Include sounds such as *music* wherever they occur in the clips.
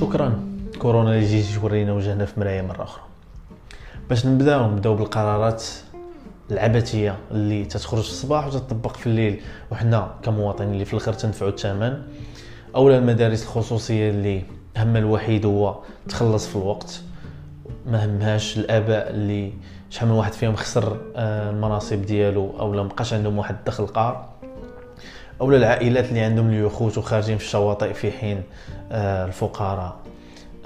شكرا. كورونا اللي جيتي تورينا وجهنا في مرايه مرة أخرى. باش نبداو نبداو بالقرارات العبثية اللي تتخرج في الصباح وتطبق في الليل. وحنا كمواطنين اللي في الآخر تنفعوا الثمن. اولا المدارس الخصوصية اللي همها الوحيد هو تخلص في الوقت. ما همهاش الآباء اللي شحال من واحد فيهم خسر آه، المناصب ديالو أو لا مبقاش عندهم واحد الدخل قار. اولا العائلات اللي عندهم اليخوت وخارجين في الشواطئ في حين آه، الفقراء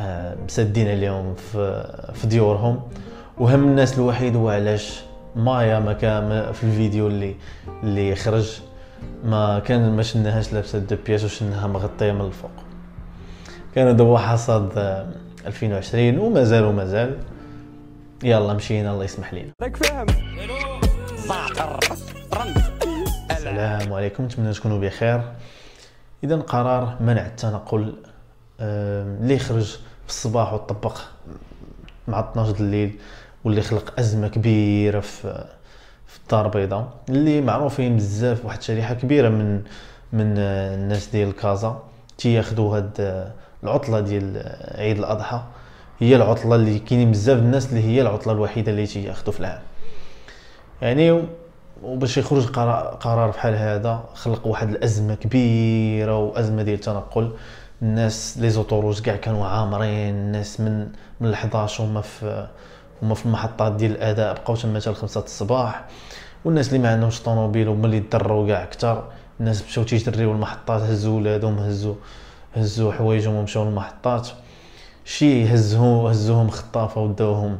آه، مسدين عليهم في ديورهم. وهم الناس الوحيد هو علاش مايا ما كان في الفيديو اللي اللي خرج ما كان ما شناهاش لابسة دو بياس وشناها مغطية من الفوق. كان هذا حصاد 2020 ومازال ومازال يلا مشينا الله يسمح لينا. راك فاهم. السلام عليكم. نتمنى تكونوا بخير. إذا قرار منع التنقل اللي خرج في الصباح وطبق مع 12 الليل واللي خلق أزمة كبيرة في في الدار البيضاء اللي معروفين بزاف واحد الشريحة كبيرة من من الناس ديال كازا تياخذوا هاد آه، العطلة ديال عيد الأضحى. هي العطلة اللي كاينين بزاف الناس اللي هي العطلة الوحيدة اللي تياخذوا في العام. يعني وباش يخرج قرار, بحال هذا خلق واحد الأزمة كبيرة وأزمة ديال التنقل. الناس لي زوتوروج كاع كانوا عامرين الناس من من ال 11 هما في هما في المحطات ديال الأداء بقاو تما حتى لخمسة الصباح. والناس اللي ما عندهمش طوموبيل هما اللي تضروا كاع أكثر الناس مشاو تيجريو المحطات هزوا ولادهم هزوا هزوا حوايجهم ومشاو للمحطات. شي هزهم هزوهم خطافة وداوهم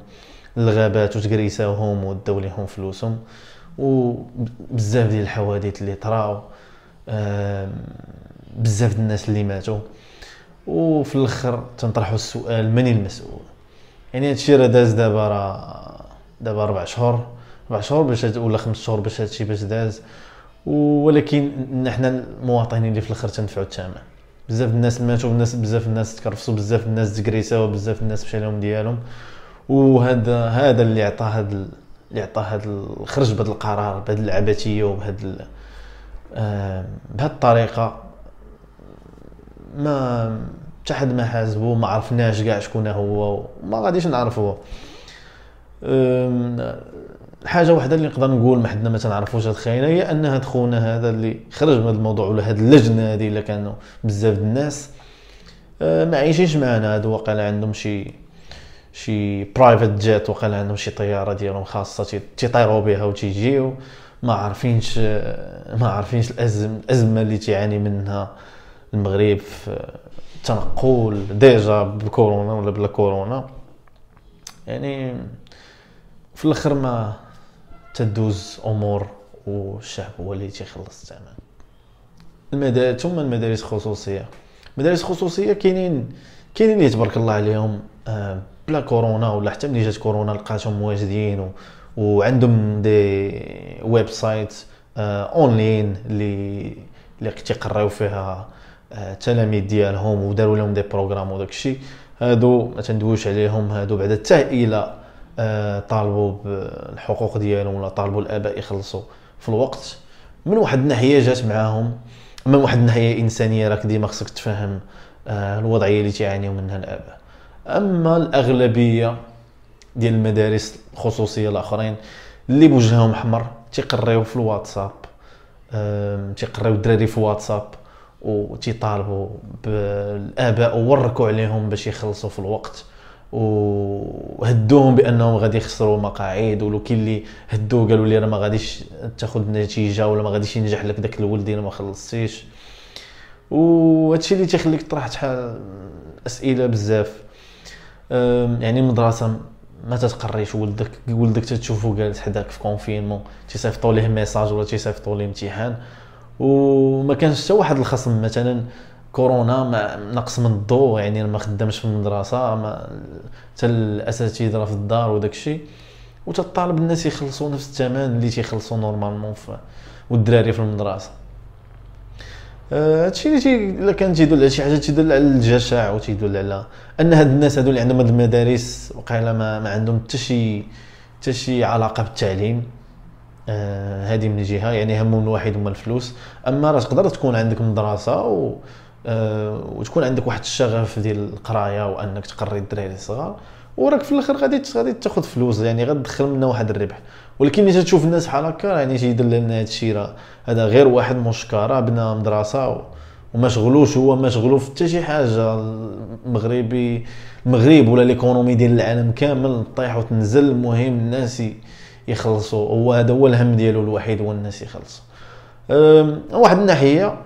للغابات وتكريساوهم وداو ليهم فلوسهم. وبزاف ديال الحوادث اللي طراو بزاف ديال الناس اللي ماتوا. وفي الآخر تنطرحوا السؤال من المسؤول؟ يعني هادشي راه داز دابا راه دابا ربع شهور ربع شهور باش هاد- ولا خمس شهور باش هادشي باش داز. ولكن حنا المواطنين اللي في الآخر تندفعوا الثمن. بزاف الناس ماتوا بناس بزاف الناس تكرفسوا بزاف الناس تكريساو بزاف الناس مشى لهم ديالهم. وهذا هذا اللي عطى ال- اللي عطى هذا خرج بهذا القرار بهذه العبثيه وبهذا بهذه الطريقة. ما حتى حد ما حاسبه ما عرفناش كاع شكون هو وما غاديش نعرفوه حاجة واحدة اللي نقدر نقول ما حدنا ما تنعرفوش هاد الخاينه هي أن هاد خونا هذا اللي خرج من الموضوع ولا هاد اللجنة هذه إلا كانوا بزاف الناس أه، ما عايشينش معنا هادو واقيلا عندهم شي شي private jet وقال عندهم شي طيارة ديالهم خاصة تي- تيطيروا بها وتيجيو ما عارفينش ما عارفينش الازم الأزمة اللي تعاني منها المغرب في التنقل déjà بكورونا ولا بلا كورونا. يعني في الأخر ما تدوز أمور والشعب هو اللي تيخلص الثمن المدارس ثم المدارس الخصوصية. المدارس الخصوصية كاينين كاينين اللي تبارك الله عليهم آه، بلا كورونا ولا حتى ملي جات كورونا لقاتهم مواجدين و... وعندهم des websites آه، اونلاين اللي اللي تيقراو فيها آه، التلاميذ ديالهم وداروا لهم des programmes وداك الشيء. هادو ما تندويش عليهم هادو بعدا حتى إلى آه، طالبوا بالحقوق ديالهم ولا طالبوا الآباء يخلصوا في الوقت. من واحد الناحية جات معاهم من واحد الناحية إنسانية راك ديما خصك تفهم آه، الوضعية اللي تعانيو منها الآباء. أما الأغلبية ديال المدارس الخصوصية الآخرين اللي بوجههم أحمر تيقريو في الواتساب تيقريو الدراري في واتساب وتيطالبوا بالآباء ووركوا عليهم باش يخلصوا في الوقت وهدوهم بأنهم غادي يخسروا مقاعد ولو كاين اللي هدوه قالوا لي راه ما غاديش تاخذ نتيجة ولا ما غاديش ينجح لك داك الولد إلا ما خلصتيش. وهادشي اللي تيخليك تطرح شحال أسئلة بزاف. يعني المدرسة ما تتقريش ولدك ولدك تتشوفو جالس حداك في confinement تيصيفطوا ليه message ولا تيصيفطوا ليه امتحان. وما كانش حتى واحد الخصم مثلا كورونا ما نقص من الضوء يعني ما خدامش في المدرسة ما حتى الأساتذة في الدار وداك الشيء. وتطالب الناس يخلصوا نفس الثمن اللي تيخلصوا normalement والدراري في المدرسة. هادشي اللي إلا كان تيدل على شي حاجة تيدل على الجشع وتيدل على أن هاد الناس هادو اللي عندهم هاد المدارس وقيلا ما, ما عندهم حتى شي حتى شي علاقة بالتعليم آه هذه من جهة يعني همهم الوحيد هما الفلوس. أما راه تقدر تكون عندك مدرسة و آه، وتكون عندك واحد الشغف ديال القراية وأنك تقري الدراري الصغار وراك في الآخر غادي غادي تاخذ فلوس يعني غتدخل منها واحد الربح. ولكن ملي تشوف الناس بحال هكا يعني تيدل لنا هذا الشيء راه. هذا غير واحد مشكرة بنا مدرسة و... وما شغلوش هو ما شغلو في حتى شي حاجة. المغربي المغرب ولا ليكونومي ديال العالم كامل طيح وتنزل المهم الناس يخلصوا. هو هذا هو الهم ديالو الوحيد هو الناس يخلصوا. واحد الناحية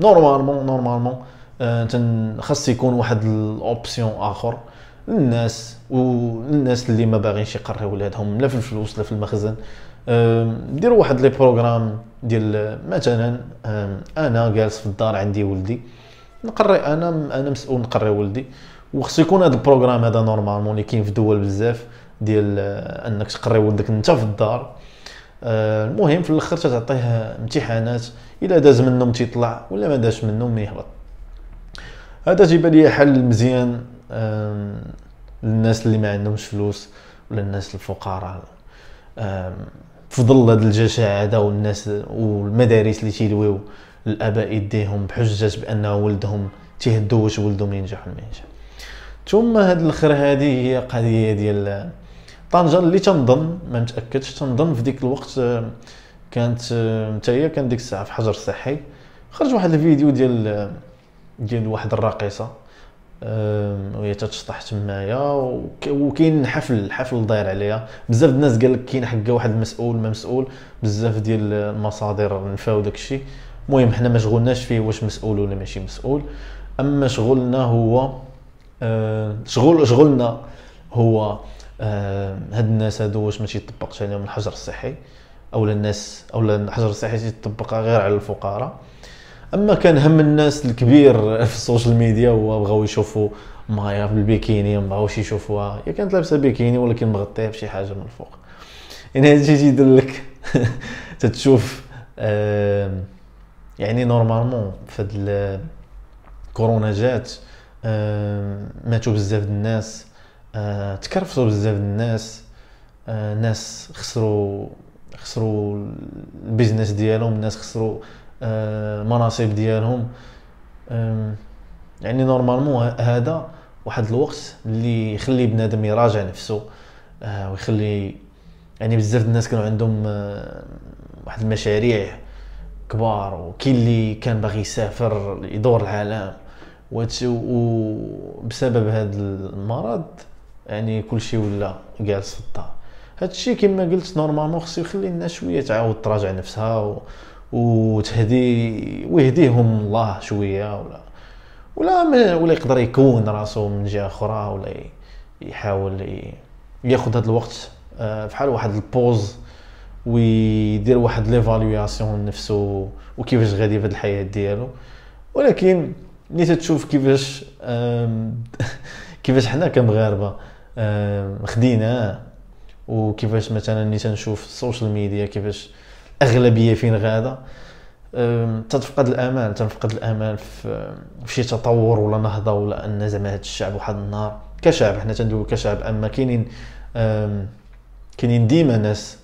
normalement normalement أه خاص يكون واحد ال option آخر. للناس والناس اللي ما باغينش يقريو ولادهم لا في الفلوس لا في المخزن. ديروا واحد les programmes ديال مثلا أنا جالس في الدار عندي ولدي. نقري أنا أنا مسؤول نقري ولدي. وخصو يكون هذا البروغرام هذا normalement اللي كاين في دول بزاف ديال أنك تقري ولدك انت في الدار. المهم في الآخر تعطيه امتحانات. إلا داز منهم تيطلع ولا ما داش منهم يهبط. هذا تيبان لي حل مزيان. للناس اللي ما عندهمش فلوس ولا الناس الفقراء. في ظل هذا الجشع هذا والناس والمدارس اللي تيلويو الاباء يديهم بحجه بأن ولدهم تيهدوا واش ولدهم ينجح ولا ما ينجح. ثم هاد الآخر هذه هي قضية ديال طنجة اللي تنظن ما متاكدش تنظن في ديك الوقت كانت حتى هي كان ديك الساعة في حجر الصحي خرج واحد الفيديو ديال ديال واحد الراقصة. وهي تتشطح تمايا وكاين حفل حفل داير عليها. بزاف الناس قال لك كاين حكا واحد المسؤول ما مسؤول. بزاف ديال المصادر نفاو داك الشيء المهم حنا ما شغلناش فيه واش مسؤول ولا ماشي مسؤول. أما شغلنا هو شغل شغلنا هو هاد الناس هادو واش ما تيطبقش عليهم الحجر الصحي أو الناس أو الحجر الصحي تيطبق غير على الفقراء. أما كان هم الناس الكبير *laughs* في ال social media هو بغاو يشوفوا مايا بالبيكيني ما بغاوش يشوفوها. هي كانت لابسة بيكيني ولكن مغطيه بشي حاجة من الفوق. يعني هذا الشيء تيدلك تتشوف يعني normalement في هاد كورونا جات ماتوا بزاف الناس تكرفسوا بزاف الناس ناس خسروا خسروا ال business ديالهم الناس خسروا المناصب آه، ديالهم. يعني normalement هذا واحد الوقت اللي يخلي بنادم يراجع نفسه آه، ويخلي يعني بزاف الناس كانوا عندهم آه، واحد المشاريع كبار وكاين اللي كان باغي يسافر يدور العالم. وبسبب هذا المرض يعني كل شيء ولا جالس في الدار. هذا الشيء كما قلت نورمالمون خصو يخلي الناس شوية تعاود تراجع نفسها و... وتهدي ويهديهم الله شوية ولا ولا ولا يقدر يكون راسو من جهة أخرى ولا يحاول ياخذ هذا الوقت آه، بحال واحد ال pause ويدير واحد l'évaluation نفسه وكيفاش غادي في الحياة ديالو. ولكن ملي تشوف كيفاش *laughs* كيفاش حنا كمغاربه خدينا وكيفاش مثلا ملي تنشوف ال social media كيفاش الأغلبية فين غادة؟ تتفقد الأمال تنفقد الأمال في شي تطور ولا نهضة ولا أن زعما هذا الشعب واحد النهار. كشعب حنا تندويو كشعب أما كاينين كاينين ديما ناس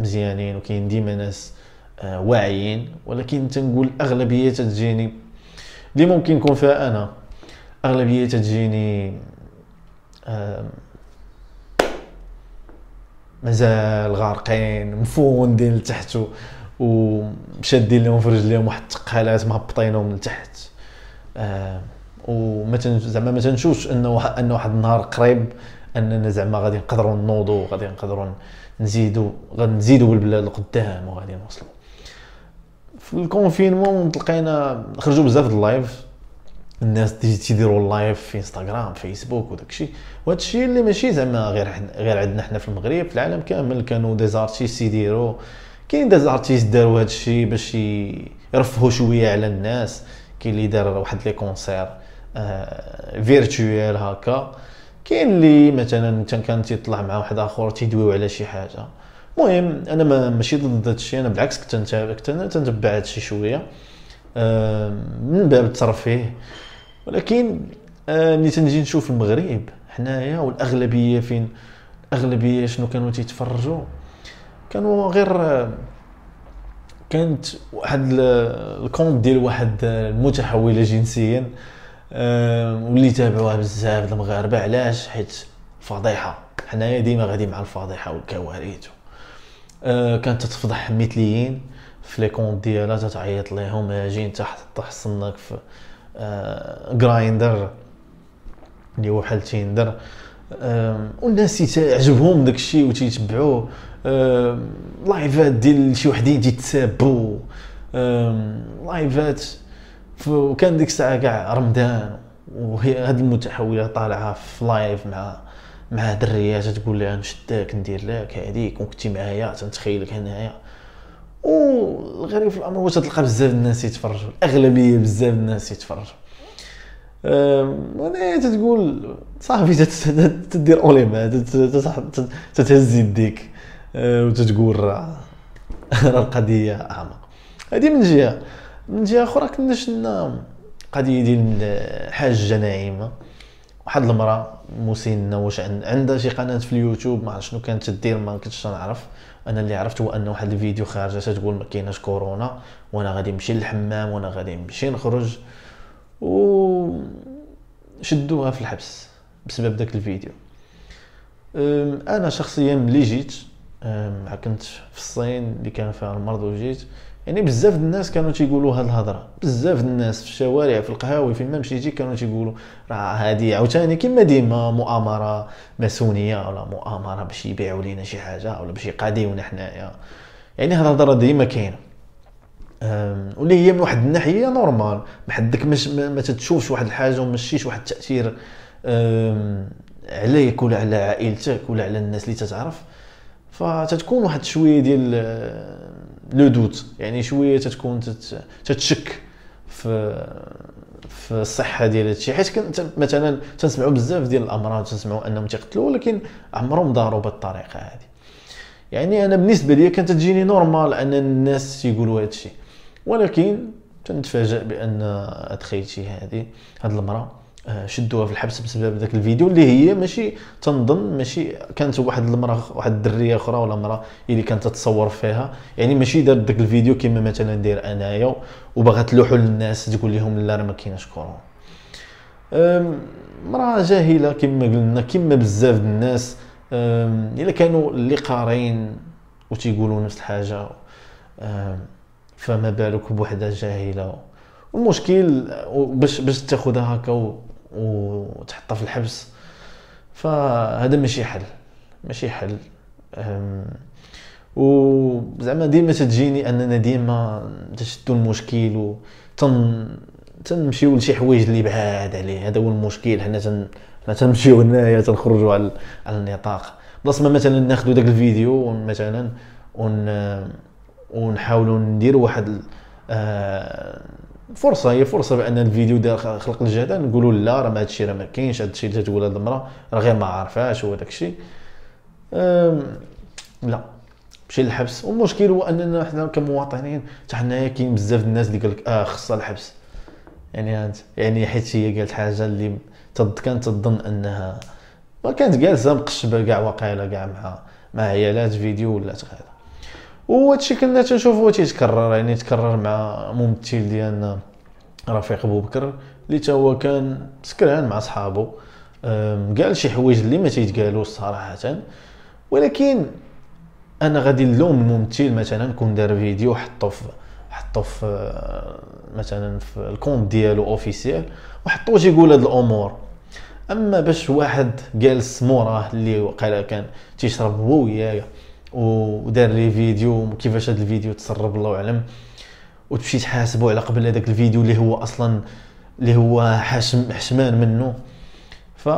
مزيانين وكاين ديما ناس آه، واعيين ولكن تنقول اغلبيه تجيني اللي ممكن نكون فيها أنا أغلبية تجيني مازال غارقين مفوندين لتحت ومشادين لهم في رجليهم واحد الثقالات مهبطينهم لتحت. آه وما زعما ما تنشوفش أنه ان واحد النهار قريب أننا زعما غادي نقدروا نوضوا غادي نقدروا نزيدوا غادي نزيدوا بالبلاد القدام وغادي نوصلوا في ال confinement تلقينا خرجوا بزاف د ال live الناس تيديروا ال live في انستغرام فيسبوك وداك الشيء. وهذا الشيء اللي ماشي زعما غير غير عندنا حنا في المغرب في العالم كامل كانوا des artistes يديروا كاين des artistes داروا هذا الشيء باش يرفهوا شوية على الناس. كاين اللي دار واحد les concerts آه virtuels هكا. كاين اللي مثلا كان تيطلع مع واحد آخر تيدويو على شي حاجة. المهم أنا ما ماشي ضد هذا الشيء أنا بالعكس كنت كنت تنتبع هذا الشيء شوية. من باب الترفيه. ولكن آه، ملي تنجي نشوف المغرب حنايا والأغلبية فين؟ الأغلبية شنو كانوا تيتفرجوا؟ كانوا غير كانت واحد ال- ال compte ديال واحد المتحوله جنسيا آه، واللي تابعوها بزاف المغاربة. علاش؟ حيت فضيحه حنايا ديما غادي مع الفضيحة والكوارث. آه، كانت تتفضح مثليين في les comptes ديالها تتعيط ليهم أجي انت تحصنك في آه، Grindr اللي هو بحال Tinder آم، والناس داك الشيء وتيتبعوه آم، لايفات ديال شي وحدين تيتسابوا آم، لايفات وكان ديك الساعة كاع رمضان. وهي هاد المتحوله طالعة في live مع مع دريات تقول لها نشدك ندير لك هذيك وكنتي معايا تنتخيلك هنايا. والغريب في الأمر هو تلقى بزاف الناس يتفرجوا الأغلبية بزاف الناس يتفرجوا أم، وأنا تتقول صافي تدير اوليما تت- تت- تتهز يديك وتتقول راه القضية أعمق. هذه من جهة. من جهة أخرى كنا شنا قضية ديال الحاجة نعيمه واحد المرأة مسنه واش عن- عندها شي قناة في اليوتيوب ما عرفت شنو كانت تدير ما كنتش نعرف. أنا اللي عرفت هو ان واحد الفيديو خارجة تتقول ما كايناش كورونا وأنا غادي نمشي للحمام وأنا غادي نمشي نخرج و شدوها في الحبس بسبب ذاك الفيديو. أنا شخصيا ملي جيت كنت في الصين اللي كان فيها المرض وجيت. يعني بزاف الناس كانوا تيقولوا هاد الهضرة. بزاف الناس في الشوارع في القهاوي فين ما مشيتي كانوا تيقولوا راه هادي عاوتاني كما ديما مؤامرة ماسونية ولا مؤامرة باش يبيعوا لينا شي حاجة ولا باش يقاديونا حنايا. يعني هاد الهضرة ديما كاينة. واللي هي من واحد الناحية نورمال بحدك مش ما, تتشوفش واحد الحاجة وما تشيش واحد التأثير عليك ولا على عائلتك ولا على الناس اللي تتعرف. فتتكون واحد شوية ديال لو دوت. يعني شوية تتكون تت- تتشك في في الصحة ديال هادشي. حيت مثلا تنسمعوا بزاف ديال الأمراض تنسمعوا أنهم تيقتلوا ولكن عمرهم داروا بالطريقة هذه يعني أنا بالنسبة لي كانت تجيني نورمال أن الناس تيقولوا هذا الشيء ولكن تنتفاجأ بأن هاد هذه هاد المرأة. شدوها في الحبس بسبب ذاك الفيديو اللي هي ماشي تنظن ماشي كانت واحد المرأة واحد الدرية أخرى ولا مرأة اللي كانت تتصور فيها. يعني ماشي دارت ذاك الفيديو كما مثلا ندير أنايا وباغا تلوحوا للناس تقول لهم لا راه ما كايناش كورونا. أم، مرأة جاهلة كما قلنا كما بزاف الناس. إلا كانوا اللي قارين وتيقولوا نفس الحاجة. أم، فما بالك بوحدة جاهلة. والمشكل باش باش تاخذها هكا وتحطها في الحبس. فهذا ماشي حل ماشي حل. أم، وزعما ديما تجيني أننا ديما تشدوا المشكل وتن تنمشيو لشي حوايج اللي بعاد عليه. هذا هو المشكل حنا تن حنا تنمشيو هنايا تنخرجوا على على النطاق. بلاص ما مثلا ناخذوا داك الفيديو مثلا ون ونحاولوا نديروا واحد آه، فرصة هي فرصة بأن الفيديو دار خلق الجدل نقولوا لا راه ما هادشي راه ما كاينش هادشي اللي تقول هاد المرأة راه غير ما عارفاش هو داكشي. لا مشي للحبس والمشكل هو أننا حنا كمواطنين حتى حنايا كاين بزاف الناس اللي قال لك آه خصها الحبس. يعني هانت يعني حيت هي قالت حاجة اللي تض كانت تظن أنها ما كانت جالسة مقشبة كاع واقيلا كاع مع مع عيالات فيديو ولا غير وهادشي كنا تنشوفو تيتكرر يعني تكرر مع ممثل ديالنا رفيق بوبكر اللي تا هو كان سكران مع صحابو. قال شي حوايج اللي ما تيتقالوش صراحة. ولكن أنا غادي نلوم الممثل مثلا كون دار فيديو حطو في حطو في آه، مثلا في ال compte ديالو officiel وحطوه تيقول هاد الأمور. أما باش واحد جالس موراه اللي وقيلا كان تيشرب هو ويايا ودار لي فيديو كيفاش هاد الفيديو تسرب الله اعلم وتمشي تحاسبو على قبل هذاك الفيديو اللي هو أصلا اللي هو حاشم حشمان منه ف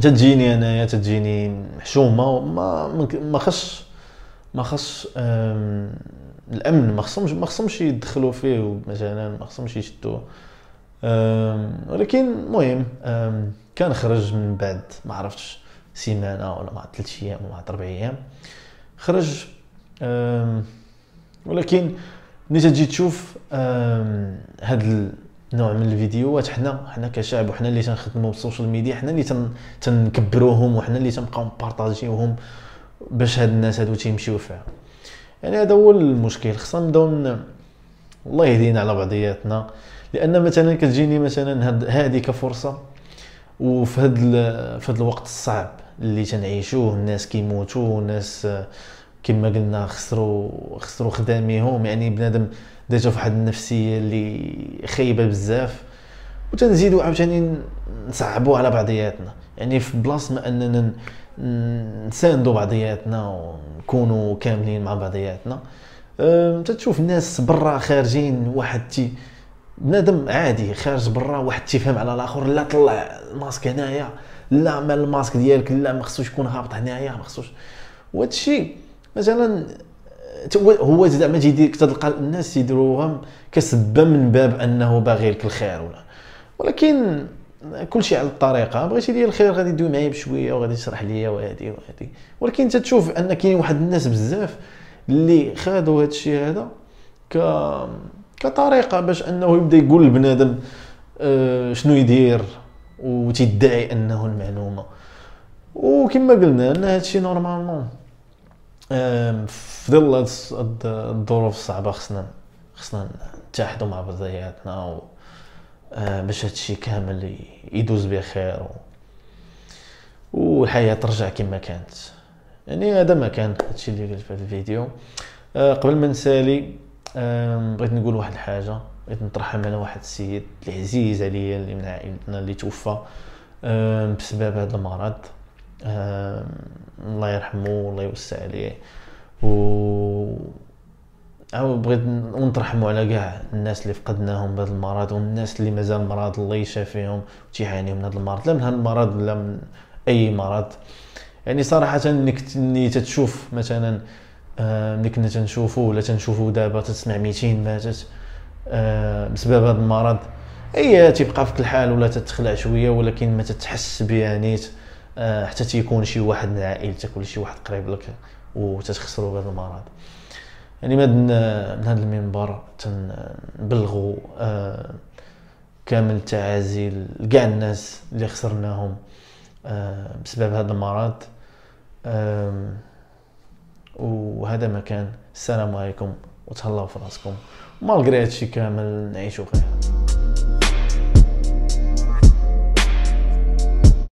تتجيني أنايا تتجيني حشومه وما ما خصش ما خص أم، الأمن. ما خصهمش ما خصهمش يدخلوا فيه مثلا ما خصهمش يشدوه ولكن المهم كان خرج من بعد ما عرفتش. سيمانه ولا مع ثلاث أيام ولا أربع أيام. خرج ولكن ملي تجي تشوف هاد النوع من الفيديوهات. حنا حنا كشعب وحنا اللي تنخدموا بالسوشيال ميديا حنا اللي تن تنكبروهم وحنا اللي تنبقاو نبارطاجيوهم باش هاد الناس هادو تيمشيو فيها. يعني هذا هو المشكل. خصنا نبداو الله يهدينا على بعضياتنا. لأن مثلا كتجيني مثلا هذه كفرصة وفي ال- في هاد الوقت الصعب. اللي تنعيشوه الناس كيموتوا الناس آه، كما قلنا خسروا خسروا خداميهم. يعني بنادم déjà في واحد النفسية اللي خايبة بزاف. وتنزيدوا عاوتاني نصعبوا على بعضياتنا. يعني في بلاصة ما أننا نساندوا بعضياتنا ونكونوا كاملين مع بعضياتنا. أم، تتشوف الناس برا خارجين واحد تي بنادم عادي خارج برا واحد تيفهم على الآخر لا طلع الماسك هنايا لا مال الماسك ديالك لا ما خصوش يكون هابط هنايا ما خصوش. وهذا الشيء مثلا هو- زعما تيدير تلقى الناس تيديروها كسبة من باب أنه باغي لك الخير ولا. ولكن كل شيء على الطريقة. بغيتي لي الخير غادي دوي معايا بشوية وغادي تشرح ليا وهادي وهادي. ولكن تتشوف أن كاين واحد الناس بزاف اللي خادوا هذا الشيء هذا ك كطريقة باش أنه يبدأ يقول لبنادم آه، شنو يدير؟ وتدعي أنه المعلومة. وكما قلنا أن هذا الشيء نورمالمون. في ظل هاد الظروف الصعبة خصنا خصنا نتحدوا مع بعضياتنا آه، باش هادشي كامل يدوز بخير و... والحياة ترجع كما كانت. يعني هذا ما كان هادشي اللي قلت في هذا الفيديو. آه، قبل ما نسالي بغيت نقول واحد الحاجة بغيت نترحم على واحد السيد اللي عزيز عليا اللي من عائلتنا اللي توفى بسبب هذا المرض. الله يرحمه والله يوسع عليه. و أو بغيت ن- ونترحموا على كاع الناس اللي فقدناهم بهذا المرض والناس اللي مازال مرض الله يشافيهم وتيعانيو من هذا المرض. لا من هذا المرض لا من أي مرض. يعني صراحة انك ت- اني تتشوف مثلا ملي كنا تنشوفو ولا تنشوفو دابا تسمع 200 ماتت آه، بسبب هذا المرض. اي تيبقى فيك الحال ولا تتخلع شوية ولكن ما تتحس بها نيت آه، حتى تيكون شي واحد من عائلتك ولا شي واحد قريب لك وتتخسروا بهذا المرض. يعني من هذا المنبر تنبلغوا آه، كامل التعازي لكاع الناس اللي خسرناهم آه، بسبب هذا المرض. وهذا ما كان السلام عليكم وتهلاو في راسكم مالغري هادشي كامل نعيشو خير.